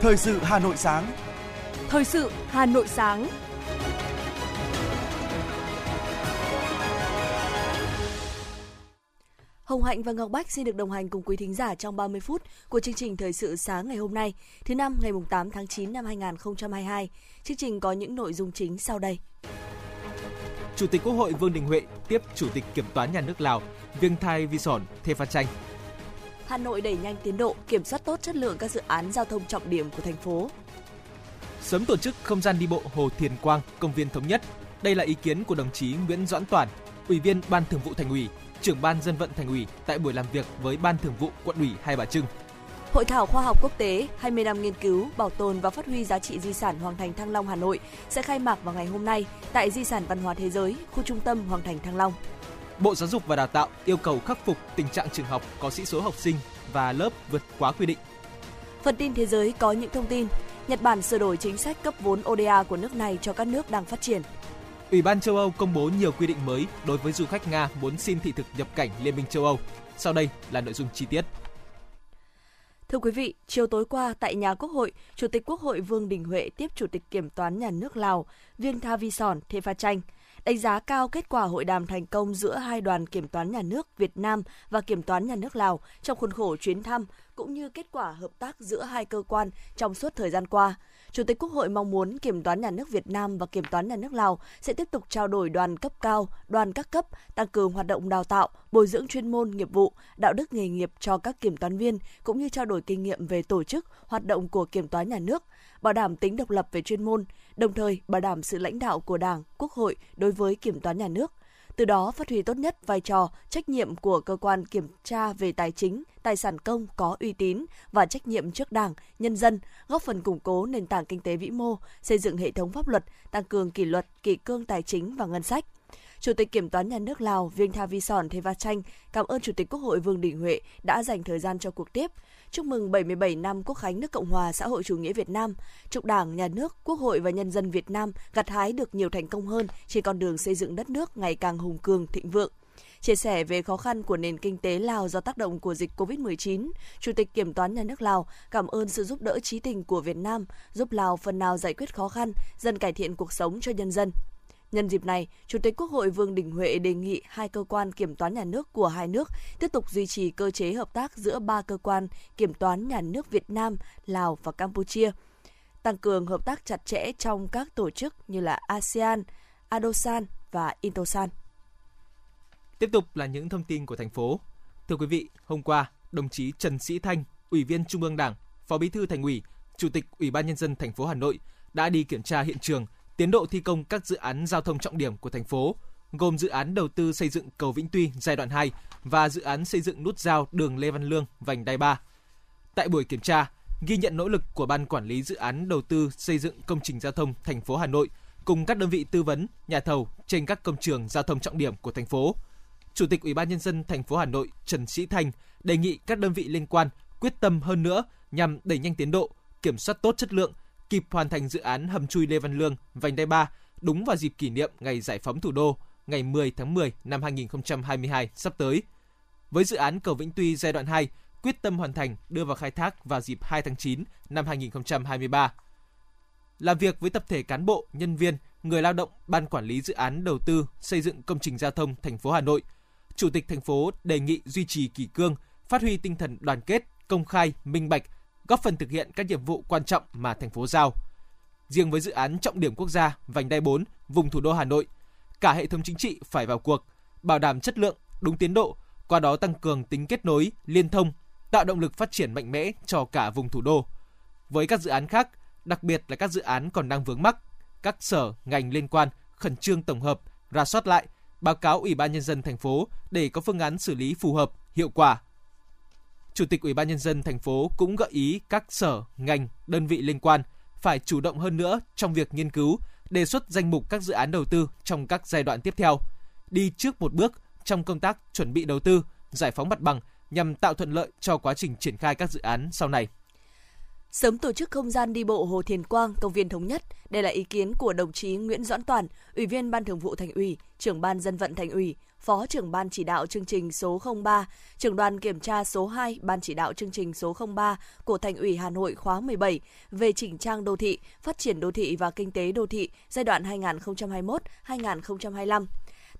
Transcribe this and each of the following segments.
Thời sự Hà Nội sáng. Thời sự Hà Nội sáng. Hồng Hạnh và Ngọc Bách xin được đồng hành cùng quý thính giả trong 30 phút của chương trình Thời sự sáng ngày hôm nay, thứ năm ngày 8 tháng 9 năm 2022. Chương trình có những nội dung chính sau đây. Chủ tịch Quốc hội Vương Đình Huệ tiếp Chủ tịch Kiểm toán Nhà nước Lào Viêng Thai Vi Sòn Thê Pha Chanh. Hà Nội đẩy nhanh tiến độ, kiểm soát tốt chất lượng các dự án giao thông trọng điểm của thành phố. Sớm tổ chức không gian đi bộ Hồ Thiền Quang, công viên thống nhất. Đây là ý kiến của đồng chí Nguyễn Doãn Toản, Ủy viên Ban Thường vụ Thành ủy, trưởng ban dân vận Thành ủy tại buổi làm việc với Ban Thường vụ Quận ủy Hai Bà Trưng. Hội thảo khoa học quốc tế 20 năm nghiên cứu, bảo tồn và phát huy giá trị di sản Hoàng Thành Thăng Long Hà Nội sẽ khai mạc vào ngày hôm nay tại Di sản Văn hóa Thế giới, khu trung tâm Hoàng Thành Thăng Long. Bộ Giáo dục và Đào tạo yêu cầu khắc phục tình trạng trường học có sĩ số học sinh và lớp vượt quá quy định. Phần tin thế giới có những thông tin. Nhật Bản sửa đổi chính sách cấp vốn ODA của nước này cho các nước đang phát triển. Ủy ban châu Âu công bố nhiều quy định mới đối với du khách Nga muốn xin thị thực nhập cảnh Liên minh châu Âu. Sau đây là nội dung chi tiết. Thưa quý vị, chiều tối qua tại nhà Quốc hội, Chủ tịch Quốc hội Vương Đình Huệ tiếp Chủ tịch Kiểm toán Nhà nước Lào Viêng Tha Vi Sòn Thê Pha Chanh – đánh giá cao kết quả hội đàm thành công giữa hai đoàn kiểm toán nhà nước Việt Nam và kiểm toán nhà nước Lào trong khuôn khổ chuyến thăm cũng như kết quả hợp tác giữa hai cơ quan trong suốt thời gian qua. Chủ tịch Quốc hội mong muốn Kiểm toán Nhà nước Việt Nam và Kiểm toán Nhà nước Lào sẽ tiếp tục trao đổi đoàn cấp cao, đoàn các cấp, tăng cường hoạt động đào tạo, bồi dưỡng chuyên môn, nghiệp vụ, đạo đức nghề nghiệp cho các kiểm toán viên, cũng như trao đổi kinh nghiệm về tổ chức, hoạt động của Kiểm toán Nhà nước, bảo đảm tính độc lập về chuyên môn, đồng thời bảo đảm sự lãnh đạo của Đảng, Quốc hội đối với Kiểm toán Nhà nước từ đó phát huy tốt nhất vai trò, trách nhiệm của cơ quan kiểm tra về tài chính, tài sản công có uy tín và trách nhiệm trước Đảng, nhân dân, góp phần củng cố nền tảng kinh tế vĩ mô, xây dựng hệ thống pháp luật, tăng cường kỷ luật, kỷ cương tài chính và ngân sách. Chủ tịch Kiểm toán Nhà nước Lào Viêng Tha Vi Sòn Theva Chanh cảm ơn Chủ tịch Quốc hội Vương Đình Huệ đã dành thời gian cho cuộc tiếp, chúc mừng 77 năm Quốc khánh nước Cộng hòa xã hội chủ nghĩa Việt Nam, chúc Đảng, Nhà nước, Quốc hội và nhân dân Việt Nam gặt hái được nhiều thành công hơn trên con đường xây dựng đất nước ngày càng hùng cường, thịnh vượng. Chia sẻ về khó khăn của nền kinh tế Lào do tác động của dịch COVID-19, Chủ tịch Kiểm toán Nhà nước Lào cảm ơn sự giúp đỡ trí tình của Việt Nam, giúp Lào phần nào giải quyết khó khăn, dần cải thiện cuộc sống cho nhân dân. Nhân dịp này, Chủ tịch Quốc hội Vương Đình Huệ đề nghị hai cơ quan kiểm toán nhà nước của hai nước tiếp tục duy trì cơ chế hợp tác giữa ba cơ quan kiểm toán nhà nước Việt Nam, Lào và Campuchia, tăng cường hợp tác chặt chẽ trong các tổ chức như là ASEAN, ADOSAN và Intosan. Tiếp tục là những thông tin của thành phố. Thưa quý vị, hôm qua, đồng chí Trần Sĩ Thanh, Ủy viên Trung ương Đảng, Phó Bí thư Thành ủy, Chủ tịch Ủy ban nhân dân thành phố Hà Nội đã đi kiểm tra hiện trường tiến độ thi công các dự án giao thông trọng điểm của thành phố, gồm dự án đầu tư xây dựng cầu Vĩnh Tuy giai đoạn 2 và dự án xây dựng nút giao đường Lê Văn Lương vành đai 3. Tại buổi kiểm tra, ghi nhận nỗ lực của ban quản lý dự án đầu tư xây dựng công trình giao thông thành phố Hà Nội cùng các đơn vị tư vấn, nhà thầu trên các công trường giao thông trọng điểm của thành phố. Chủ tịch Ủy ban nhân dân thành phố Hà Nội Trần Sĩ Thành đề nghị các đơn vị liên quan quyết tâm hơn nữa nhằm đẩy nhanh tiến độ, kiểm soát tốt chất lượng, kịp hoàn thành dự án hầm chui Lê Văn Lương, vành đai 3 đúng vào dịp kỷ niệm ngày giải phóng thủ đô ngày 10 tháng 10 năm 2022 sắp tới. Với dự án cầu Vĩnh Tuy giai đoạn 2, quyết tâm hoàn thành đưa vào khai thác vào dịp 2 tháng 9 năm 2023. Làm việc với tập thể cán bộ, nhân viên, người lao động ban quản lý dự án đầu tư xây dựng công trình giao thông thành phố Hà Nội, Chủ tịch thành phố đề nghị duy trì kỷ cương, phát huy tinh thần đoàn kết, công khai, minh bạch, góp phần thực hiện các nhiệm vụ quan trọng mà thành phố giao. Riêng với dự án trọng điểm quốc gia vành đai 4 vùng thủ đô Hà Nội, cả hệ thống chính trị phải vào cuộc, bảo đảm chất lượng, đúng tiến độ, qua đó tăng cường tính kết nối, liên thông, tạo động lực phát triển mạnh mẽ cho cả vùng thủ đô. Với các dự án khác, đặc biệt là các dự án còn đang vướng mắc, các sở ngành liên quan khẩn trương tổng hợp, ra soát lại, báo cáo Ủy ban nhân dân thành phố để có phương án xử lý phù hợp, hiệu quả, Chủ tịch Ủy ban nhân dân thành phố cũng gợi ý các sở, ngành, đơn vị liên quan phải chủ động hơn nữa trong việc nghiên cứu, đề xuất danh mục các dự án đầu tư trong các giai đoạn tiếp theo, đi trước một bước trong công tác chuẩn bị đầu tư, giải phóng mặt bằng nhằm tạo thuận lợi cho quá trình triển khai các dự án sau này. Sớm tổ chức không gian đi bộ Hồ Thiền Quang, công viên Thống Nhất. Đây là ý kiến của đồng chí Nguyễn Doãn Toàn, Ủy viên Ban Thường vụ Thành ủy, trưởng Ban Dân vận Thành ủy, Phó trưởng Ban chỉ đạo chương trình số 03, trưởng đoàn kiểm tra số 2 Ban chỉ đạo chương trình số 03 của Thành ủy Hà Nội khóa 17 về chỉnh trang đô thị, phát triển đô thị và kinh tế đô thị giai đoạn 2021-2025.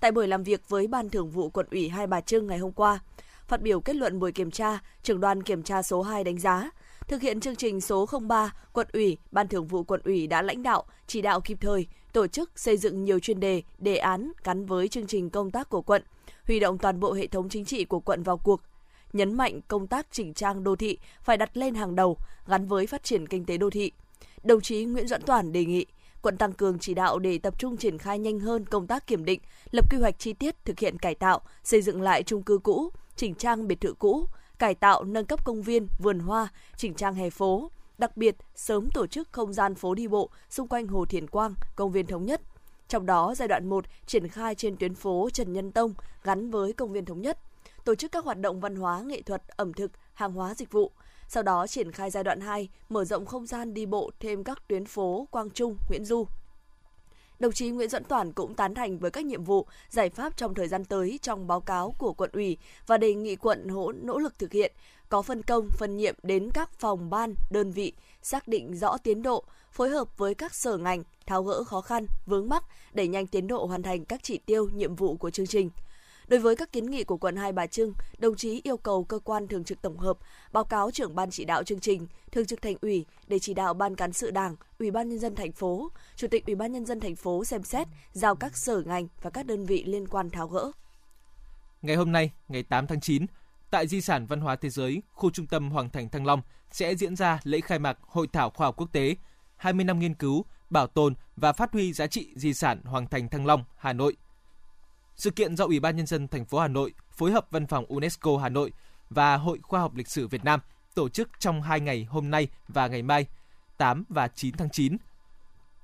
Tại buổi làm việc với Ban Thường vụ Quận ủy Hai Bà Trưng ngày hôm qua, phát biểu kết luận buổi kiểm tra, trưởng đoàn kiểm tra số 2 đánh giá Thực hiện chương trình số 03, quận ủy, ban thường vụ quận ủy đã lãnh đạo, chỉ đạo kịp thời, tổ chức xây dựng nhiều chuyên đề, đề án gắn với chương trình công tác của quận, huy động toàn bộ hệ thống chính trị của quận vào cuộc, nhấn mạnh công tác chỉnh trang đô thị phải đặt lên hàng đầu, gắn với phát triển kinh tế đô thị. Đồng chí Nguyễn Doãn Toàn đề nghị quận tăng cường chỉ đạo để tập trung triển khai nhanh hơn công tác kiểm định, lập quy hoạch chi tiết thực hiện cải tạo, xây dựng lại chung cư cũ, chỉnh trang biệt thự cũ, cải tạo nâng cấp công viên, vườn hoa, chỉnh trang hè phố, đặc biệt sớm tổ chức không gian phố đi bộ xung quanh Hồ Thiền Quang, công viên Thống Nhất. Trong đó, giai đoạn 1 triển khai trên tuyến phố Trần Nhân Tông gắn với công viên Thống Nhất, tổ chức các hoạt động văn hóa, nghệ thuật, ẩm thực, hàng hóa dịch vụ. Sau đó triển khai giai đoạn 2, mở rộng không gian đi bộ thêm các tuyến phố Quang Trung, Nguyễn Du, Đồng chí Nguyễn dẫn Toản cũng tán thành với các nhiệm vụ, giải pháp trong thời gian tới trong báo cáo của quận ủy và đề nghị quận hỗ nỗ lực thực hiện, có phân công, phân nhiệm đến các phòng ban, đơn vị, xác định rõ tiến độ, phối hợp với các sở ngành, tháo gỡ khó khăn, vướng mắc, đẩy nhanh tiến độ hoàn thành các chỉ tiêu, nhiệm vụ của chương trình. Đối với các kiến nghị của quận Hai Bà Trưng, đồng chí yêu cầu cơ quan thường trực tổng hợp báo cáo trưởng ban chỉ đạo chương trình, thường trực thành ủy để chỉ đạo ban cán sự Đảng, Ủy ban nhân dân thành phố, Chủ tịch Ủy ban nhân dân thành phố xem xét giao các sở ngành và các đơn vị liên quan tháo gỡ. Ngày hôm nay, ngày 8 tháng 9, tại Di sản Văn hóa Thế giới, khu trung tâm Hoàng Thành Thăng Long sẽ diễn ra lễ khai mạc Hội thảo khoa học quốc tế 20 năm nghiên cứu, bảo tồn và phát huy giá trị di sản Hoàng Thành Thăng Long, Hà Nội – sự kiện do Ủy ban nhân dân thành phố Hà Nội phối hợp Văn phòng UNESCO Hà Nội và Hội Khoa học Lịch sử Việt Nam tổ chức trong hai ngày hôm nay và ngày mai, 8 và 9 tháng 9.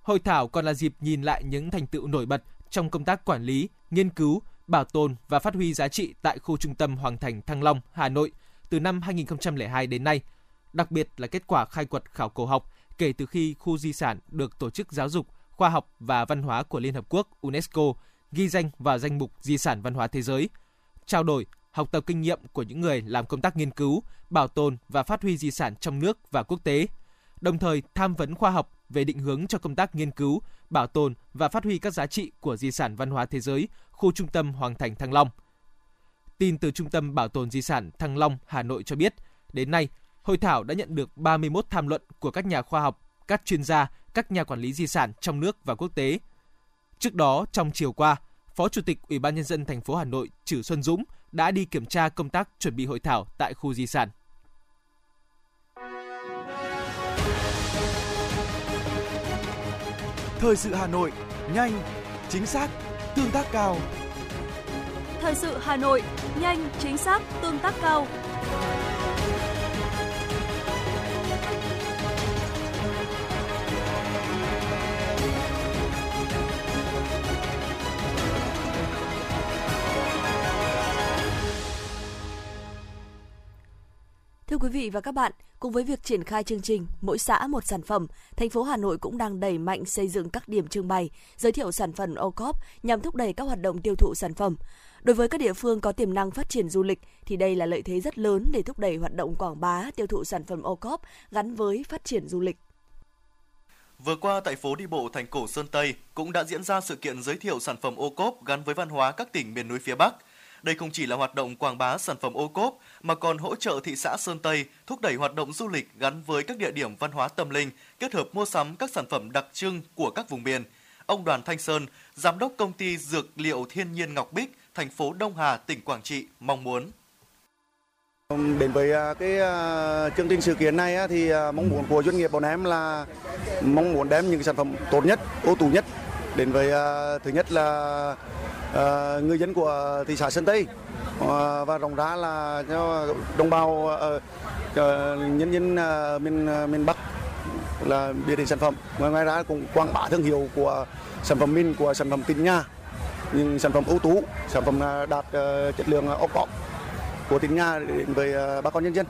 Hội thảo còn là dịp nhìn lại những thành tựu nổi bật trong công tác quản lý, nghiên cứu, bảo tồn và phát huy giá trị tại khu trung tâm Hoàng Thành Thăng Long, Hà Nội từ năm 2002 đến nay. Đặc biệt là kết quả khai quật khảo cổ học kể từ khi khu di sản được Tổ chức Giáo dục, Khoa học và Văn hóa của Liên Hợp Quốc UNESCO ghi danh vào danh mục di sản văn hóa thế giới, trao đổi, học tập kinh nghiệm của những người làm công tác nghiên cứu, bảo tồn và phát huy di sản trong nước và quốc tế, đồng thời tham vấn khoa học về định hướng cho công tác nghiên cứu, bảo tồn và phát huy các giá trị của di sản văn hóa thế giới, khu trung tâm Hoàng Thành Thăng Long. Tin từ Trung tâm Bảo tồn Di sản Thăng Long, Hà Nội cho biết, đến nay, hội thảo đã nhận được 31 tham luận của các nhà khoa học, các chuyên gia, các nhà quản lý di sản trong nước và quốc tế – Trước đó, trong chiều qua, Phó Chủ tịch Ủy ban nhân dân thành phố Hà Nội Trử Xuân Dũng đã đi kiểm tra công tác chuẩn bị hội thảo tại khu di sản. Thời sự Hà Nội, nhanh, chính xác, tương tác cao. Thời sự Hà Nội, nhanh, chính xác, tương tác cao. Thưa quý vị và các bạn, cùng với việc triển khai chương trình Mỗi xã một sản phẩm, thành phố Hà Nội cũng đang đẩy mạnh xây dựng các điểm trưng bày, giới thiệu sản phẩm ô cốp nhằm thúc đẩy các hoạt động tiêu thụ sản phẩm. Đối với các địa phương có tiềm năng phát triển du lịch thì đây là lợi thế rất lớn để thúc đẩy hoạt động quảng bá tiêu thụ sản phẩm ô cốp gắn với phát triển du lịch. Vừa qua tại phố đi bộ thành cổ Sơn Tây cũng đã diễn ra sự kiện giới thiệu sản phẩm ô cốp gắn với văn hóa các tỉnh miền núi phía Bắc – đây không chỉ là hoạt động quảng bá sản phẩm ô cốp mà còn hỗ trợ thị xã Sơn Tây thúc đẩy hoạt động du lịch gắn với các địa điểm văn hóa tâm linh, kết hợp mua sắm các sản phẩm đặc trưng của các vùng miền. Ông Đoàn Thanh Sơn, giám đốc công ty dược liệu Thiên nhiên Ngọc Bích, thành phố Đông Hà, tỉnh Quảng Trị mong muốn Đến với à, cái à, chương trình sự kiện này thì à, mong muốn của doanh nghiệp bọn em là mong muốn đem những sản phẩm tốt nhất, ưu tú nhất đến với à, thứ nhất là uh, người dân của thị xã Sơn Tây. Uh, và rộng ra là cho đồng bào uh, uh, nhân dân uh, miền uh, miền Bắc là biết đến sản phẩm. Ngoài, ngoài ra cũng quảng bá thương hiệu của sản phẩm min của sản phẩm tỉnh nhà những sản phẩm ưu tú sản phẩm đạt uh, chất lượng ô cọp của tỉnh nhà đến với uh, bà con nhân dân.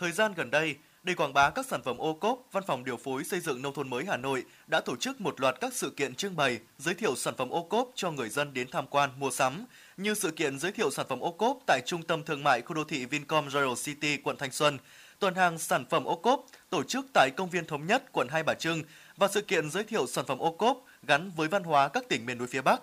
Thời gian gần đây để quảng bá các sản phẩm ô cốp, Văn phòng điều phối xây dựng nông thôn mới Hà Nội đã tổ chức một loạt các sự kiện trưng bày, giới thiệu sản phẩm ô cốp cho người dân đến tham quan, mua sắm, như sự kiện giới thiệu sản phẩm ô cốp tại Trung tâm Thương mại khu đô thị Vincom Royal City, quận Thanh Xuân, tuần hàng sản phẩm ô cốp tổ chức tại Công viên Thống Nhất, quận Hai Bà Trưng và sự kiện giới thiệu sản phẩm ô cốp gắn với văn hóa các tỉnh miền núi phía Bắc.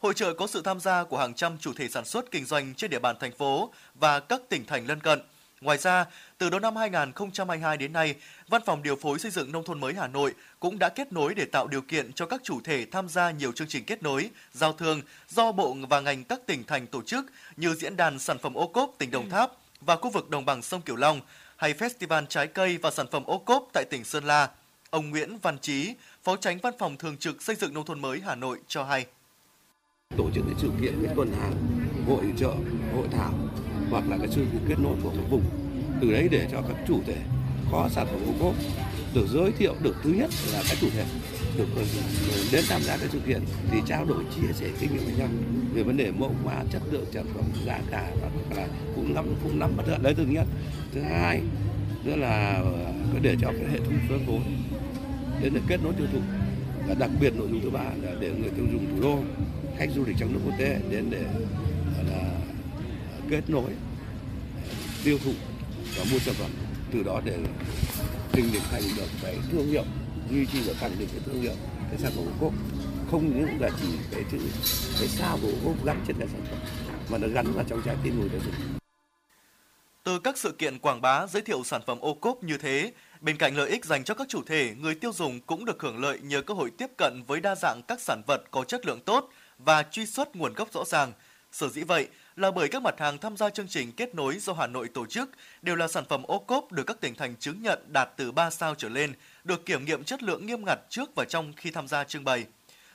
Hội trợ có sự tham gia của hàng trăm chủ thể sản xuất kinh doanh trên địa bàn thành phố và các tỉnh thành lân cận. Ngoài ra, từ đầu năm 2022 đến nay, Văn phòng điều phối xây dựng nông thôn mới Hà Nội cũng đã kết nối để tạo điều kiện cho các chủ thể tham gia nhiều chương trình kết nối, giao thương do Bộ và ngành các tỉnh thành tổ chức như Diễn đàn Sản phẩm ô cốp tỉnh Đồng Tháp và khu vực đồng bằng sông Cửu Long hay Festival Trái cây và Sản phẩm ô cốp tại tỉnh Sơn La. Ông Nguyễn Văn Trí, Phó tránh Văn phòng Thường trực Xây dựng Nông thôn mới Hà Nội cho hay. Tổ chức những sự kiện cái tuần hàng, hội trợ, hội thảo hoặc là cái sự kết nối của cái vùng. Từ đấy để cho các chủ thể có sản phẩm ô cốp được giới thiệu, được thứ nhất là các chủ thể được ờ, đến tham gia cái sự kiện thì trao đổi, chia sẻ kinh nghiệm với nhau về vấn đề mẫu mã, chất lượng sản phẩm, giá cả, và là cũng nắm cũng nắm bắt được. Đấy thứ nhất thứ hai nữa là ờ, để cho cái hệ thống phân phối đến để kết nối tiêu thụ. Và đặc biệt nội dung thứ ba là để người tiêu dùng thủ đô, khách du lịch trong nước quốc tế đến để kết nối tiêu thụ và mua sản phẩm. Từ đó để hình thành được cái thương hiệu duy trì và khẳng định cái thương hiệu cái sản phẩm ô cốp không những là chỉ cái chữ cái sao của ô cốp gắn trên cái sản phẩm mà nó gắn vào trong trái tim người tiêu dùng. Từ các sự kiện quảng bá giới thiệu sản phẩm ô cốp như thế, bên cạnh lợi ích dành cho các chủ thể, người tiêu dùng cũng được hưởng lợi nhờ cơ hội tiếp cận với đa dạng các sản vật có chất lượng tốt và truy xuất nguồn gốc rõ ràng. Sở dĩ vậy là bởi các mặt hàng tham gia chương trình kết nối do Hà Nội tổ chức đều là sản phẩm ô cốp được các tỉnh thành chứng nhận đạt từ 3 sao trở lên, được kiểm nghiệm chất lượng nghiêm ngặt trước và trong khi tham gia trưng bày.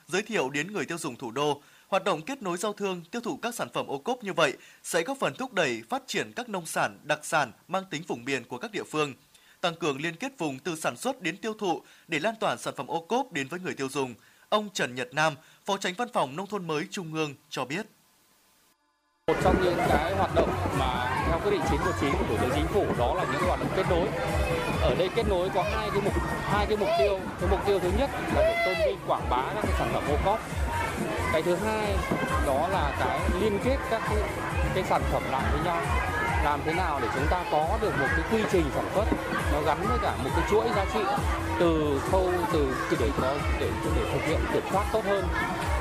Giới thiệu đến người tiêu dùng thủ đô, hoạt động kết nối giao thương, tiêu thụ các sản phẩm ô cốp như vậy sẽ góp phần thúc đẩy phát triển các nông sản, đặc sản mang tính vùng miền của các địa phương, tăng cường liên kết vùng từ sản xuất đến tiêu thụ để lan tỏa sản phẩm ô cốp đến với người tiêu dùng. Ông Trần Nhật Nam, Phó Tránh Văn phòng Nông thôn mới Trung ương cho biết. Một trong những cái hoạt động mà theo quyết định 919 của Thủ tướng Chính phủ đó là những hoạt động kết nối. Ở đây kết nối có hai cái mục hai cái mục tiêu. Cái mục tiêu thứ nhất là để tôn vinh quảng bá các cái sản phẩm ô cốp. Cái thứ hai đó là cái liên kết các cái, cái sản phẩm lại với nhau làm thế nào để chúng ta có được một cái quy trình sản xuất nó gắn với cả một cái chuỗi giá trị từ khâu từ để có để để thực hiện kiểm soát tốt hơn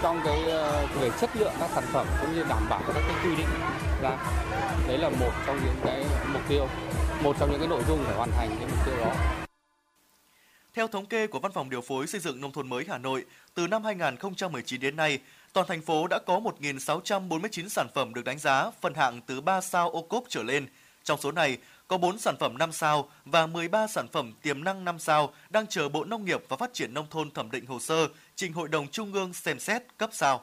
trong cái ờ, về chất lượng các sản phẩm cũng như đảm bảo các cái quy định. Ra đấy là một trong những cái mục tiêu một trong những cái nội dung để hoàn thành cái mục tiêu đó. Theo thống kê của Văn phòng Điều phối Xây dựng Nông thôn mới Hà Nội, từ năm 2019 đến nay, toàn thành phố đã có 1.649 sản phẩm được đánh giá phân hạng từ 3 sao ô cốp trở lên. Trong số này, có 4 sản phẩm 5 sao và 13 sản phẩm tiềm năng 5 sao đang chờ Bộ Nông nghiệp và Phát triển Nông thôn thẩm định hồ sơ, trình Hội đồng Trung ương xem xét cấp sao.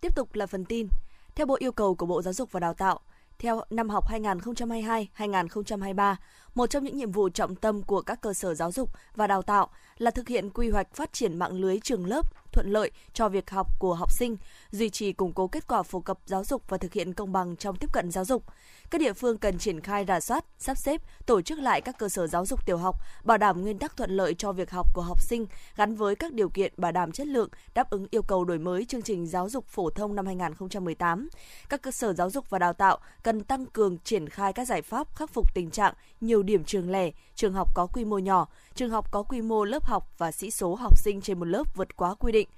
Tiếp tục là phần tin. Theo Bộ yêu cầu của Bộ Giáo dục và Đào tạo, theo năm học 2022-2023, một trong những nhiệm vụ trọng tâm của các cơ sở giáo dục và đào tạo là thực hiện quy hoạch phát triển mạng lưới trường lớp thuận lợi cho việc học của học sinh, duy trì củng cố kết quả phổ cập giáo dục và thực hiện công bằng trong tiếp cận giáo dục. Các địa phương cần triển khai rà soát, sắp xếp, tổ chức lại các cơ sở giáo dục tiểu học, bảo đảm nguyên tắc thuận lợi cho việc học của học sinh gắn với các điều kiện bảo đảm chất lượng, đáp ứng yêu cầu đổi mới chương trình giáo dục phổ thông năm 2018. Các cơ sở giáo dục và đào tạo cần tăng cường triển khai các giải pháp khắc phục tình trạng nhiều điểm trường lẻ, trường học có quy mô nhỏ, trường học có quy mô lớp học và sĩ số học sinh trên một lớp vượt quá quy định.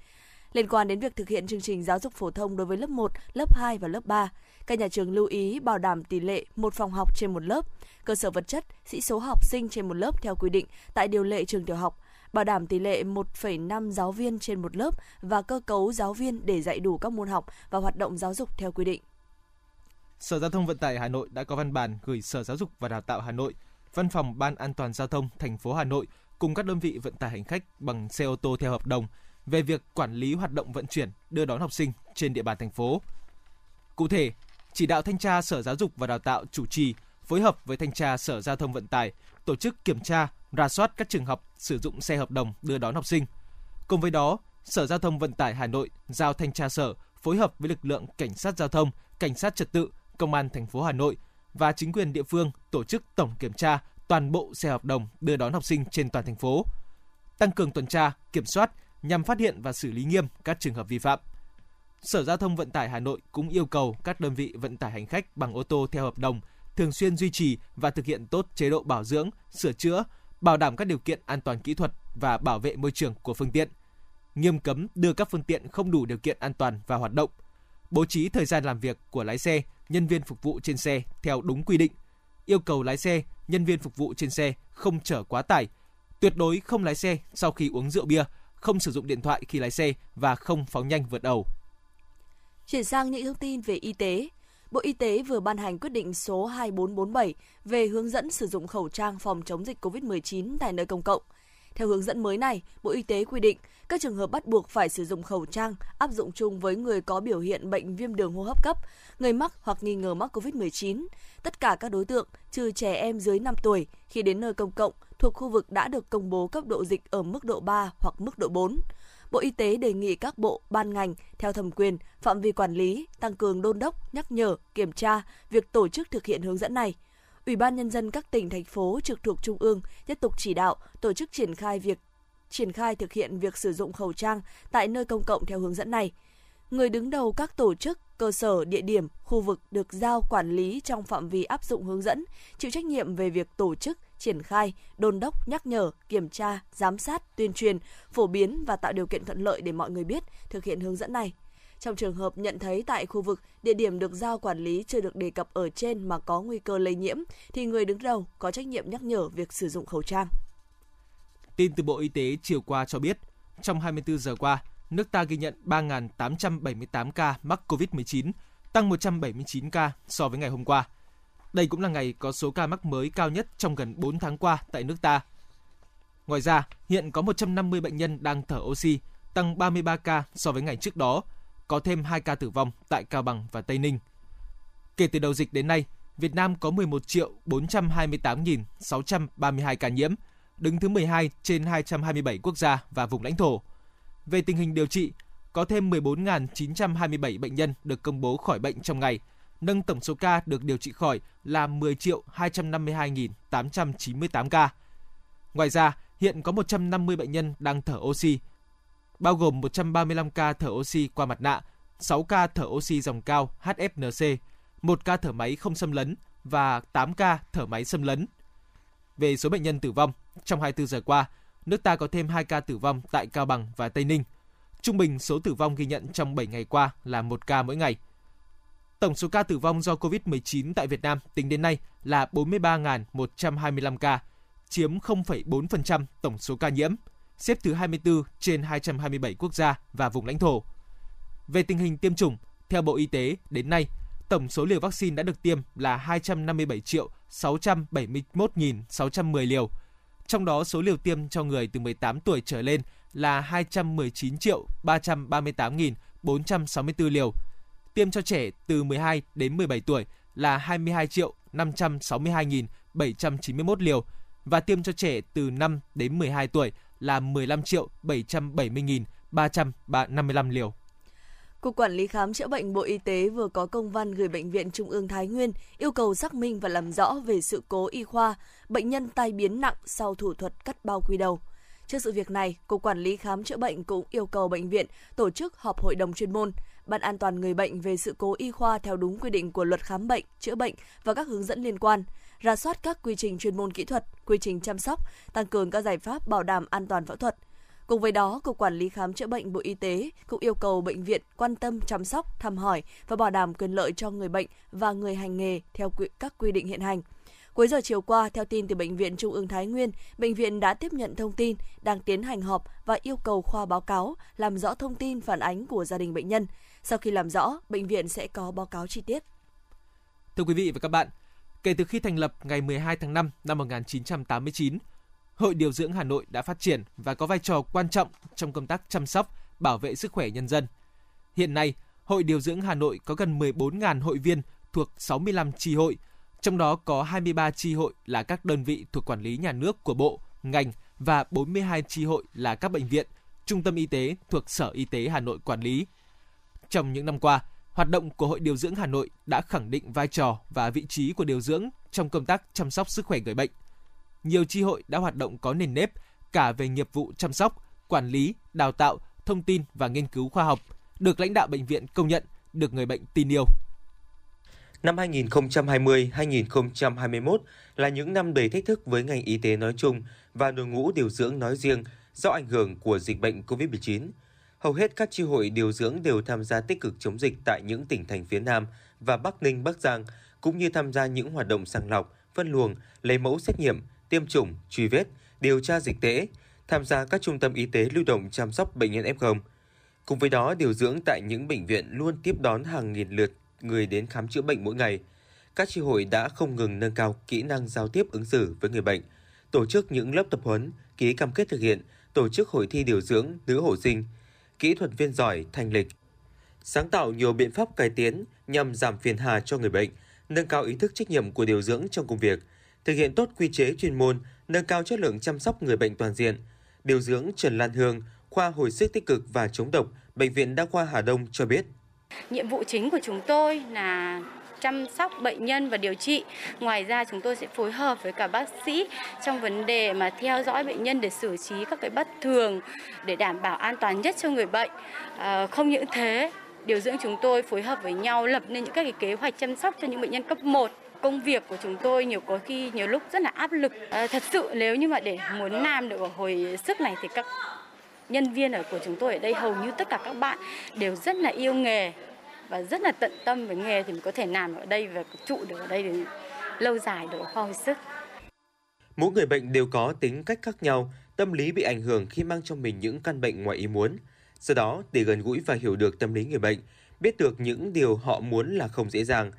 Liên quan đến việc thực hiện chương trình giáo dục phổ thông đối với lớp 1, lớp 2 và lớp 3, các nhà trường lưu ý bảo đảm tỷ lệ một phòng học trên một lớp, cơ sở vật chất, sĩ số học sinh trên một lớp theo quy định tại điều lệ trường tiểu học, bảo đảm tỷ lệ 1,5 giáo viên trên một lớp và cơ cấu giáo viên để dạy đủ các môn học và hoạt động giáo dục theo quy định. Sở Giao thông Vận tải Hà Nội đã có văn bản gửi Sở Giáo dục và Đào tạo Hà Nội, Văn phòng Ban An toàn giao thông thành phố Hà Nội cùng các đơn vị vận tải hành khách bằng xe ô tô theo hợp đồng về việc quản lý hoạt động vận chuyển, đưa đón học sinh trên địa bàn thành phố. Cụ thể, chỉ đạo thanh tra Sở Giáo dục và Đào tạo chủ trì phối hợp với thanh tra Sở Giao thông Vận tải tổ chức kiểm tra, rà soát các trường học sử dụng xe hợp đồng đưa đón học sinh. Cùng với đó, Sở Giao thông Vận tải Hà Nội giao thanh tra sở phối hợp với lực lượng cảnh sát giao thông, cảnh sát trật tự, công an thành phố Hà Nội và chính quyền địa phương tổ chức tổng kiểm tra, toàn bộ xe hợp đồng đưa đón học sinh trên toàn thành phố. Tăng cường tuần tra, kiểm soát nhằm phát hiện và xử lý nghiêm các trường hợp vi phạm. Sở Giao thông Vận tải Hà Nội cũng yêu cầu các đơn vị vận tải hành khách bằng ô tô theo hợp đồng thường xuyên duy trì và thực hiện tốt chế độ bảo dưỡng, sửa chữa, bảo đảm các điều kiện an toàn kỹ thuật và bảo vệ môi trường của phương tiện. Nghiêm cấm đưa các phương tiện không đủ điều kiện an toàn vào hoạt động. Bố trí thời gian làm việc của lái xe, nhân viên phục vụ trên xe theo đúng quy định. Yêu cầu lái xe, nhân viên phục vụ trên xe không chở quá tải. Tuyệt đối không lái xe sau khi uống rượu bia, không sử dụng điện thoại khi lái xe và không phóng nhanh vượt ẩu. Chuyển sang những thông tin về y tế. Bộ Y tế vừa ban hành quyết định số 2447 về hướng dẫn sử dụng khẩu trang phòng chống dịch COVID-19 tại nơi công cộng. Theo hướng dẫn mới này, Bộ Y tế quy định các trường hợp bắt buộc phải sử dụng khẩu trang áp dụng chung với người có biểu hiện bệnh viêm đường hô hấp cấp, người mắc hoặc nghi ngờ mắc COVID-19. Tất cả các đối tượng, trừ trẻ em dưới 5 tuổi, khi đến nơi công cộng thuộc khu vực đã được công bố cấp độ dịch ở mức độ 3 hoặc mức độ 4. Bộ Y tế đề nghị các bộ, ban ngành theo thẩm quyền, phạm vi quản lý tăng cường đôn đốc, nhắc nhở, kiểm tra việc tổ chức thực hiện hướng dẫn này. Ủy ban nhân dân các tỉnh thành phố trực thuộc trung ương tiếp tục chỉ đạo tổ chức triển khai việc triển khai thực hiện việc sử dụng khẩu trang tại nơi công cộng theo hướng dẫn này. Người đứng đầu các tổ chức, cơ sở, địa điểm, khu vực được giao quản lý trong phạm vi áp dụng hướng dẫn, chịu trách nhiệm về việc tổ chức, triển khai, đôn đốc, nhắc nhở, kiểm tra, giám sát, tuyên truyền, phổ biến và tạo điều kiện thuận lợi để mọi người biết thực hiện hướng dẫn này. Trong trường hợp nhận thấy tại khu vực, địa điểm được giao quản lý chưa được đề cập ở trên mà có nguy cơ lây nhiễm, thì người đứng đầu có trách nhiệm nhắc nhở việc sử dụng khẩu trang. Tin từ Bộ Y tế chiều qua cho biết, trong 24 giờ qua, nước ta ghi nhận 3.878 ca mắc COVID-19, tăng 179 ca so với ngày hôm qua. Đây cũng là ngày có số ca mắc mới cao nhất trong gần 4 tháng qua tại nước ta. Ngoài ra, hiện có 150 bệnh nhân đang thở oxy, tăng 33 ca so với ngày trước đó, có thêm 2 ca tử vong tại Cao Bằng và Tây Ninh. Kể từ đầu dịch đến nay, Việt Nam có 11 triệu 428.632 ca nhiễm, đứng thứ 12 trên 227 quốc gia và vùng lãnh thổ. Về tình hình điều trị, có thêm 14.927 bệnh nhân được công bố khỏi bệnh trong ngày, nâng tổng số ca được điều trị khỏi là 10 252.898 ca. Ngoài ra, hiện có 150 bệnh nhân đang thở oxy, bao gồm 135 ca thở oxy qua mặt nạ, 6 ca thở oxy dòng cao HFNC, 1 ca thở máy không xâm lấn và 8 ca thở máy xâm lấn. Về số bệnh nhân tử vong, trong 24 giờ qua, nước ta có thêm 2 ca tử vong tại Cao Bằng và Tây Ninh. Trung bình số tử vong ghi nhận trong 7 ngày qua là 1 ca mỗi ngày. Tổng số ca tử vong do COVID-19 tại Việt Nam tính đến nay là 43.125 ca, chiếm 0,4% tổng số ca nhiễm, xếp thứ 24 trên 227 quốc gia và vùng lãnh thổ. Về tình hình tiêm chủng, theo Bộ Y tế, đến nay, tổng số liều vaccine đã được tiêm là 257 triệu 671.610 liều. Trong đó, số liều tiêm cho người từ 18 tuổi trở lên là 219 triệu 338.464 liều. Tiêm cho trẻ từ 12 đến 17 tuổi là 22 triệu 562.791 liều và tiêm cho trẻ từ 5 đến 12 tuổi là 15 triệu 770.355 liều. Cục Quản lý Khám chữa bệnh Bộ Y tế vừa có công văn gửi Bệnh viện Trung ương Thái Nguyên yêu cầu xác minh và làm rõ về sự cố y khoa, bệnh nhân tai biến nặng sau thủ thuật cắt bao quy đầu. Trước sự việc này, Cục Quản lý Khám chữa bệnh cũng yêu cầu bệnh viện tổ chức họp hội đồng chuyên môn, Ban an toàn người bệnh về sự cố y khoa theo đúng quy định của luật khám bệnh, chữa bệnh và các hướng dẫn liên quan, ra soát các quy trình chuyên môn kỹ thuật, quy trình chăm sóc, tăng cường các giải pháp bảo đảm an toàn phẫu thuật, Cùng với đó, Cục Quản lý Khám chữa bệnh Bộ Y tế cũng yêu cầu bệnh viện quan tâm chăm sóc, thăm hỏi và bảo đảm quyền lợi cho người bệnh và người hành nghề theo các quy định hiện hành. Cuối giờ chiều qua, theo tin từ Bệnh viện Trung ương Thái Nguyên, bệnh viện đã tiếp nhận thông tin, đang tiến hành họp và yêu cầu khoa báo cáo, làm rõ thông tin phản ánh của gia đình bệnh nhân. Sau khi làm rõ, bệnh viện sẽ có báo cáo chi tiết. Thưa quý vị và các bạn, kể từ khi thành lập ngày 12 tháng 5 năm 1989, Hội Điều dưỡng Hà Nội đã phát triển và có vai trò quan trọng trong công tác chăm sóc, bảo vệ sức khỏe nhân dân. Hiện nay, Hội Điều dưỡng Hà Nội có gần 14.000 hội viên thuộc 65 chi hội, trong đó có 23 chi hội là các đơn vị thuộc quản lý nhà nước của Bộ, ngành và 42 chi hội là các bệnh viện, trung tâm y tế thuộc Sở Y tế Hà Nội quản lý. Trong những năm qua, hoạt động của Hội Điều dưỡng Hà Nội đã khẳng định vai trò và vị trí của điều dưỡng trong công tác chăm sóc sức khỏe người bệnh nhiều chi hội đã hoạt động có nền nếp cả về nghiệp vụ chăm sóc, quản lý, đào tạo, thông tin và nghiên cứu khoa học, được lãnh đạo bệnh viện công nhận, được người bệnh tin yêu. Năm 2020-2021 là những năm đầy thách thức với ngành y tế nói chung và đội ngũ điều dưỡng nói riêng do ảnh hưởng của dịch bệnh COVID-19. Hầu hết các chi hội điều dưỡng đều tham gia tích cực chống dịch tại những tỉnh thành phía Nam và Bắc Ninh, Bắc Giang, cũng như tham gia những hoạt động sàng lọc, phân luồng, lấy mẫu xét nghiệm, tiêm chủng, truy vết, điều tra dịch tễ, tham gia các trung tâm y tế lưu động chăm sóc bệnh nhân F0. Cùng với đó, điều dưỡng tại những bệnh viện luôn tiếp đón hàng nghìn lượt người đến khám chữa bệnh mỗi ngày. Các tri hội đã không ngừng nâng cao kỹ năng giao tiếp ứng xử với người bệnh, tổ chức những lớp tập huấn, ký cam kết thực hiện, tổ chức hội thi điều dưỡng nữ hộ sinh, kỹ thuật viên giỏi thành lịch, sáng tạo nhiều biện pháp cải tiến nhằm giảm phiền hà cho người bệnh, nâng cao ý thức trách nhiệm của điều dưỡng trong công việc, thực hiện tốt quy chế chuyên môn, nâng cao chất lượng chăm sóc người bệnh toàn diện. Điều dưỡng Trần Lan Hương, khoa hồi sức tích cực và chống độc, bệnh viện Đa khoa Hà Đông cho biết. Nhiệm vụ chính của chúng tôi là chăm sóc bệnh nhân và điều trị. Ngoài ra chúng tôi sẽ phối hợp với cả bác sĩ trong vấn đề mà theo dõi bệnh nhân để xử trí các cái bất thường để đảm bảo an toàn nhất cho người bệnh. À, không những thế, điều dưỡng chúng tôi phối hợp với nhau lập nên những các cái kế hoạch chăm sóc cho những bệnh nhân cấp 1 công việc của chúng tôi nhiều có khi nhiều lúc rất là áp lực à, thật sự nếu như mà để muốn làm được ở hồi sức này thì các nhân viên ở của chúng tôi ở đây hầu như tất cả các bạn đều rất là yêu nghề và rất là tận tâm với nghề thì mình có thể làm ở đây và trụ được ở đây để lâu dài được khoa hồi sức. Mỗi người bệnh đều có tính cách khác nhau, tâm lý bị ảnh hưởng khi mang trong mình những căn bệnh ngoài ý muốn. Do đó, để gần gũi và hiểu được tâm lý người bệnh, biết được những điều họ muốn là không dễ dàng.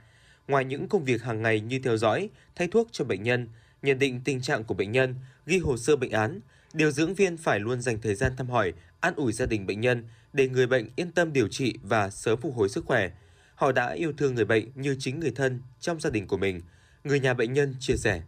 Ngoài những công việc hàng ngày như theo dõi, thay thuốc cho bệnh nhân, nhận định tình trạng của bệnh nhân, ghi hồ sơ bệnh án, điều dưỡng viên phải luôn dành thời gian thăm hỏi, an ủi gia đình bệnh nhân để người bệnh yên tâm điều trị và sớm phục hồi sức khỏe. Họ đã yêu thương người bệnh như chính người thân trong gia đình của mình, người nhà bệnh nhân chia sẻ.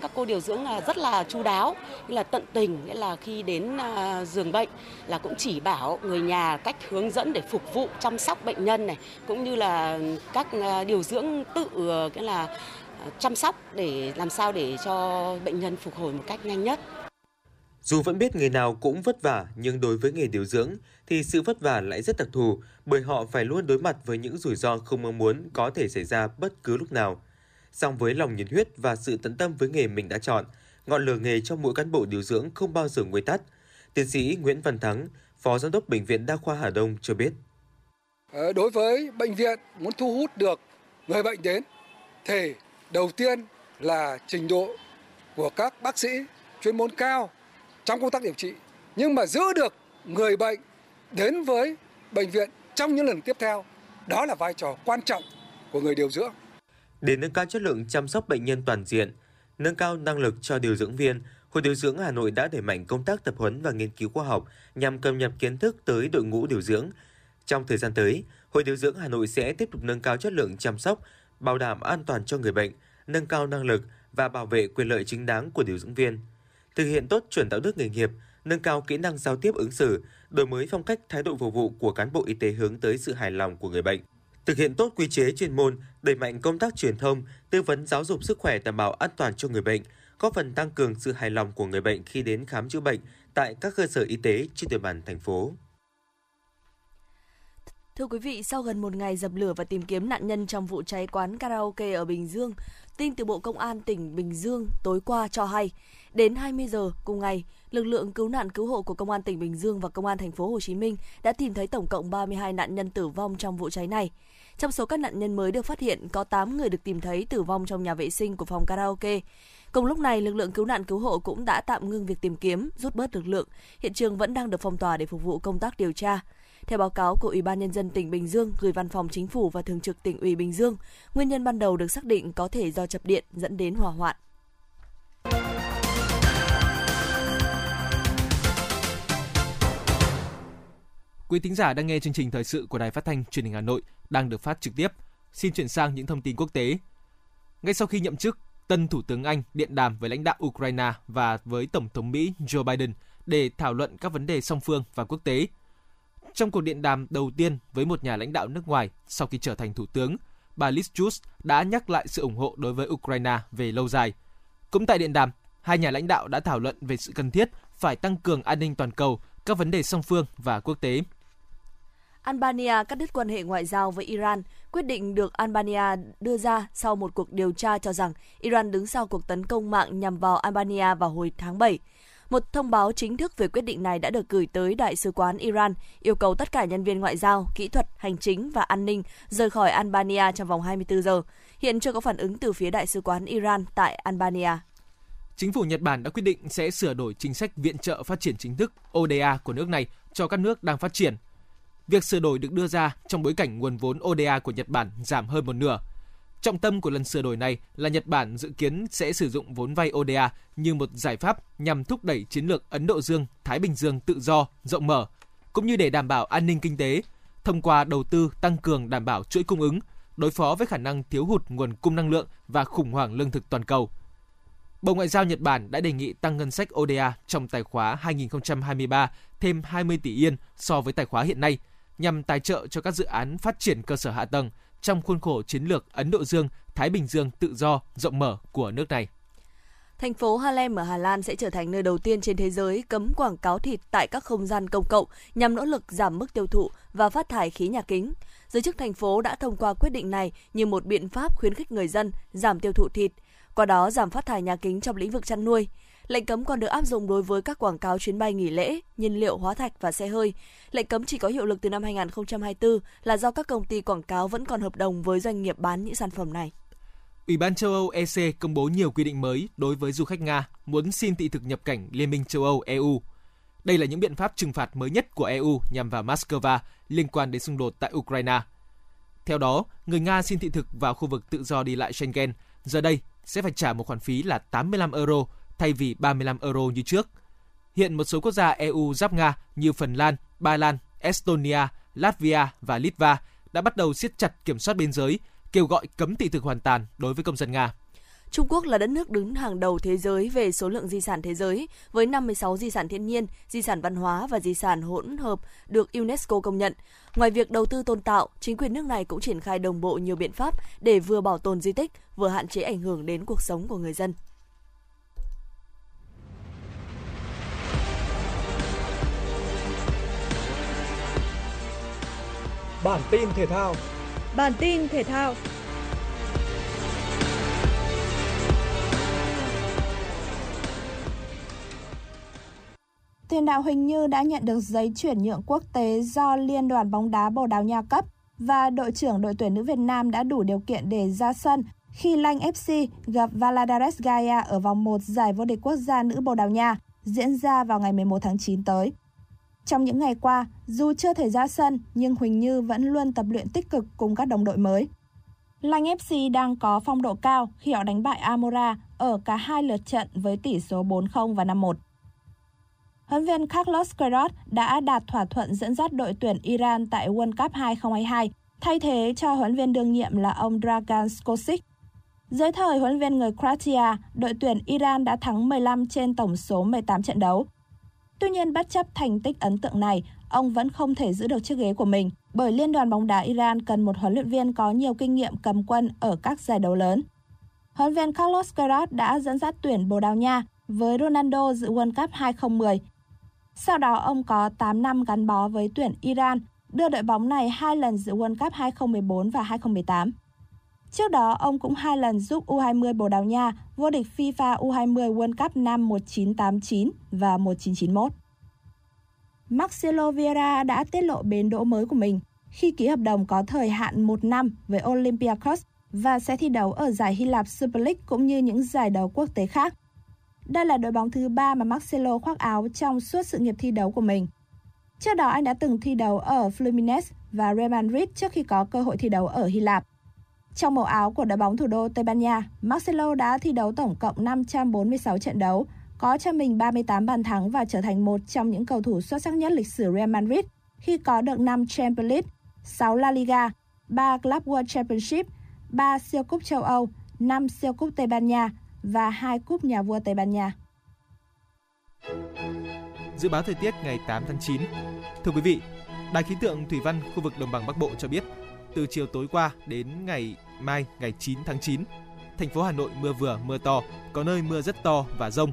Các cô điều dưỡng là rất là chu đáo, là tận tình, nghĩa là khi đến à, giường bệnh là cũng chỉ bảo người nhà cách hướng dẫn để phục vụ chăm sóc bệnh nhân này, cũng như là các à, điều dưỡng tự ờ, cái là à, chăm sóc để làm sao để cho bệnh nhân phục hồi một cách nhanh nhất. Dù vẫn biết nghề nào cũng vất vả, nhưng đối với nghề điều dưỡng thì sự vất vả lại rất đặc thù bởi họ phải luôn đối mặt với những rủi ro không mong muốn có thể xảy ra bất cứ lúc nào. Song với lòng nhiệt huyết và sự tận tâm với nghề mình đã chọn, ngọn lửa nghề trong mỗi cán bộ điều dưỡng không bao giờ nguôi tắt. Tiến sĩ Nguyễn Văn Thắng, Phó Giám đốc Bệnh viện Đa khoa Hà Đông cho biết. Ờ, đối với bệnh viện muốn thu hút được người bệnh đến thì đầu tiên là trình độ của các bác sĩ chuyên môn cao trong công tác điều trị nhưng mà giữ được người bệnh đến với bệnh viện trong những lần tiếp theo đó là vai trò quan trọng của người điều dưỡng để nâng cao chất lượng chăm sóc bệnh nhân toàn diện nâng cao năng lực cho điều dưỡng viên Hội điều dưỡng Hà Nội đã đẩy mạnh công tác tập huấn và nghiên cứu khoa học nhằm cập nhật kiến thức tới đội ngũ điều dưỡng. Trong thời gian tới, Hội điều dưỡng Hà Nội sẽ tiếp tục nâng cao chất lượng chăm sóc, bảo đảm an toàn cho người bệnh, nâng cao năng lực và bảo vệ quyền lợi chính đáng của điều dưỡng viên thực hiện tốt chuẩn đạo đức nghề nghiệp, nâng cao kỹ năng giao tiếp ứng xử, đổi mới phong cách thái độ phục vụ của cán bộ y tế hướng tới sự hài lòng của người bệnh. Thực hiện tốt quy chế chuyên môn, đẩy mạnh công tác truyền thông, tư vấn giáo dục sức khỏe đảm bảo an toàn cho người bệnh, góp phần tăng cường sự hài lòng của người bệnh khi đến khám chữa bệnh tại các cơ sở y tế trên địa bàn thành phố. Thưa quý vị, sau gần một ngày dập lửa và tìm kiếm nạn nhân trong vụ cháy quán karaoke ở Bình Dương, tin từ Bộ Công an tỉnh Bình Dương tối qua cho hay, Đến 20 giờ cùng ngày, lực lượng cứu nạn cứu hộ của Công an tỉnh Bình Dương và Công an thành phố Hồ Chí Minh đã tìm thấy tổng cộng 32 nạn nhân tử vong trong vụ cháy này. Trong số các nạn nhân mới được phát hiện, có 8 người được tìm thấy tử vong trong nhà vệ sinh của phòng karaoke. Cùng lúc này, lực lượng cứu nạn cứu hộ cũng đã tạm ngưng việc tìm kiếm, rút bớt lực lượng. Hiện trường vẫn đang được phong tỏa để phục vụ công tác điều tra. Theo báo cáo của Ủy ban Nhân dân tỉnh Bình Dương gửi văn phòng chính phủ và thường trực tỉnh ủy Bình Dương, nguyên nhân ban đầu được xác định có thể do chập điện dẫn đến hỏa hoạn. Quý thính giả đang nghe chương trình thời sự của Đài Phát thanh Truyền hình Hà Nội đang được phát trực tiếp. Xin chuyển sang những thông tin quốc tế. Ngay sau khi nhậm chức, tân thủ tướng Anh điện đàm với lãnh đạo Ukraine và với tổng thống Mỹ Joe Biden để thảo luận các vấn đề song phương và quốc tế. Trong cuộc điện đàm đầu tiên với một nhà lãnh đạo nước ngoài sau khi trở thành thủ tướng, bà Liz Truss đã nhắc lại sự ủng hộ đối với Ukraine về lâu dài. Cũng tại điện đàm, hai nhà lãnh đạo đã thảo luận về sự cần thiết phải tăng cường an ninh toàn cầu, các vấn đề song phương và quốc tế. Albania cắt đứt quan hệ ngoại giao với Iran. Quyết định được Albania đưa ra sau một cuộc điều tra cho rằng Iran đứng sau cuộc tấn công mạng nhằm vào Albania vào hồi tháng 7. Một thông báo chính thức về quyết định này đã được gửi tới Đại sứ quán Iran, yêu cầu tất cả nhân viên ngoại giao, kỹ thuật, hành chính và an ninh rời khỏi Albania trong vòng 24 giờ. Hiện chưa có phản ứng từ phía Đại sứ quán Iran tại Albania. Chính phủ Nhật Bản đã quyết định sẽ sửa đổi chính sách viện trợ phát triển chính thức ODA của nước này cho các nước đang phát triển. Việc sửa đổi được đưa ra trong bối cảnh nguồn vốn ODA của Nhật Bản giảm hơn một nửa. Trọng tâm của lần sửa đổi này là Nhật Bản dự kiến sẽ sử dụng vốn vay ODA như một giải pháp nhằm thúc đẩy chiến lược Ấn Độ Dương, Thái Bình Dương tự do, rộng mở, cũng như để đảm bảo an ninh kinh tế, thông qua đầu tư tăng cường đảm bảo chuỗi cung ứng, đối phó với khả năng thiếu hụt nguồn cung năng lượng và khủng hoảng lương thực toàn cầu. Bộ Ngoại giao Nhật Bản đã đề nghị tăng ngân sách ODA trong tài khóa 2023 thêm 20 tỷ yên so với tài khóa hiện nay, nhằm tài trợ cho các dự án phát triển cơ sở hạ tầng trong khuôn khổ chiến lược Ấn Độ Dương, Thái Bình Dương tự do, rộng mở của nước này. Thành phố Harlem ở Hà Lan sẽ trở thành nơi đầu tiên trên thế giới cấm quảng cáo thịt tại các không gian công cộng nhằm nỗ lực giảm mức tiêu thụ và phát thải khí nhà kính. Giới chức thành phố đã thông qua quyết định này như một biện pháp khuyến khích người dân giảm tiêu thụ thịt, qua đó giảm phát thải nhà kính trong lĩnh vực chăn nuôi. Lệnh cấm còn được áp dụng đối với các quảng cáo chuyến bay nghỉ lễ, nhiên liệu hóa thạch và xe hơi. Lệnh cấm chỉ có hiệu lực từ năm 2024 là do các công ty quảng cáo vẫn còn hợp đồng với doanh nghiệp bán những sản phẩm này. Ủy ban châu Âu EC công bố nhiều quy định mới đối với du khách Nga muốn xin thị thực nhập cảnh Liên minh châu Âu EU. Đây là những biện pháp trừng phạt mới nhất của EU nhằm vào Moscow liên quan đến xung đột tại Ukraine. Theo đó, người Nga xin thị thực vào khu vực tự do đi lại Schengen giờ đây sẽ phải trả một khoản phí là 85 euro thay vì 35 euro như trước. Hiện một số quốc gia EU giáp Nga như Phần Lan, Ba Lan, Estonia, Latvia và Litva đã bắt đầu siết chặt kiểm soát biên giới, kêu gọi cấm thị thực hoàn toàn đối với công dân Nga. Trung Quốc là đất nước đứng hàng đầu thế giới về số lượng di sản thế giới, với 56 di sản thiên nhiên, di sản văn hóa và di sản hỗn hợp được UNESCO công nhận. Ngoài việc đầu tư tôn tạo, chính quyền nước này cũng triển khai đồng bộ nhiều biện pháp để vừa bảo tồn di tích, vừa hạn chế ảnh hưởng đến cuộc sống của người dân. Bản tin thể thao Bản tin thể thao Tiền đạo Huỳnh Như đã nhận được giấy chuyển nhượng quốc tế do Liên đoàn bóng đá Bồ Đào Nha cấp và đội trưởng đội tuyển nữ Việt Nam đã đủ điều kiện để ra sân khi Lanh FC gặp Valadares Gaia ở vòng 1 giải vô địch quốc gia nữ Bồ Đào Nha diễn ra vào ngày 11 tháng 9 tới. Trong những ngày qua, dù chưa thể ra sân nhưng Huỳnh Như vẫn luôn tập luyện tích cực cùng các đồng đội mới. Lanh FC đang có phong độ cao khi họ đánh bại Amora ở cả hai lượt trận với tỷ số 4-0 và 5-1. Huấn viên Carlos Queiroz đã đạt thỏa thuận dẫn dắt đội tuyển Iran tại World Cup 2022, thay thế cho huấn viên đương nhiệm là ông Dragan Skocic. Dưới thời huấn viên người Croatia, đội tuyển Iran đã thắng 15 trên tổng số 18 trận đấu. Tuy nhiên, bất chấp thành tích ấn tượng này, ông vẫn không thể giữ được chiếc ghế của mình, bởi Liên đoàn bóng đá Iran cần một huấn luyện viên có nhiều kinh nghiệm cầm quân ở các giải đấu lớn. Huấn viên Carlos Queiroz đã dẫn dắt tuyển Bồ Đào Nha với Ronaldo dự World Cup 2010 sau đó ông có 8 năm gắn bó với tuyển Iran, đưa đội bóng này hai lần dự World Cup 2014 và 2018. Trước đó, ông cũng hai lần giúp U20 Bồ Đào Nha vô địch FIFA U20 World Cup năm 1989 và 1991. Marcelo Vieira đã tiết lộ bến đỗ mới của mình khi ký hợp đồng có thời hạn một năm với Olympiacos và sẽ thi đấu ở giải Hy Lạp Super League cũng như những giải đấu quốc tế khác. Đây là đội bóng thứ ba mà Marcelo khoác áo trong suốt sự nghiệp thi đấu của mình. Trước đó anh đã từng thi đấu ở Fluminense và Real Madrid trước khi có cơ hội thi đấu ở Hy Lạp. Trong màu áo của đội bóng thủ đô Tây Ban Nha, Marcelo đã thi đấu tổng cộng 546 trận đấu, có cho mình 38 bàn thắng và trở thành một trong những cầu thủ xuất sắc nhất lịch sử Real Madrid khi có được 5 Champions League, 6 La Liga, 3 Club World Championship, 3 siêu cúp châu Âu, 5 siêu cúp Tây Ban Nha và 2 cúp nhà vua Tây Ban Nha. Dự báo thời tiết ngày 8 tháng 9. Thưa quý vị, Đài khí tượng thủy văn khu vực đồng bằng Bắc Bộ cho biết, từ chiều tối qua đến ngày mai ngày 9 tháng 9, thành phố Hà Nội mưa vừa, mưa to, có nơi mưa rất to và rông.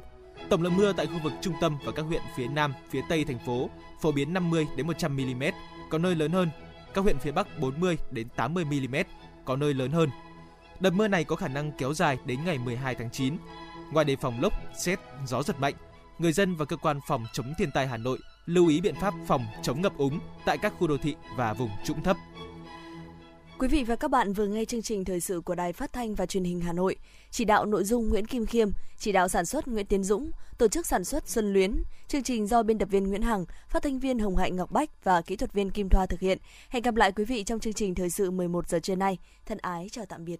Tổng lượng mưa tại khu vực trung tâm và các huyện phía Nam, phía Tây thành phố phổ biến 50 đến 100 mm, có nơi lớn hơn. Các huyện phía Bắc 40 đến 80 mm, có nơi lớn hơn. Đợt mưa này có khả năng kéo dài đến ngày 12 tháng 9. Ngoài đề phòng lốc, xét, gió giật mạnh, người dân và cơ quan phòng chống thiên tai Hà Nội lưu ý biện pháp phòng chống ngập úng tại các khu đô thị và vùng trũng thấp. Quý vị và các bạn vừa nghe chương trình thời sự của Đài Phát thanh và Truyền hình Hà Nội. Chỉ đạo nội dung Nguyễn Kim Khiêm, chỉ đạo sản xuất Nguyễn Tiến Dũng, tổ chức sản xuất Xuân Luyến. Chương trình do biên tập viên Nguyễn Hằng, phát thanh viên Hồng Hạnh Ngọc Bách và kỹ thuật viên Kim Thoa thực hiện. Hẹn gặp lại quý vị trong chương trình thời sự 11 giờ trưa nay. Thân ái chào tạm biệt.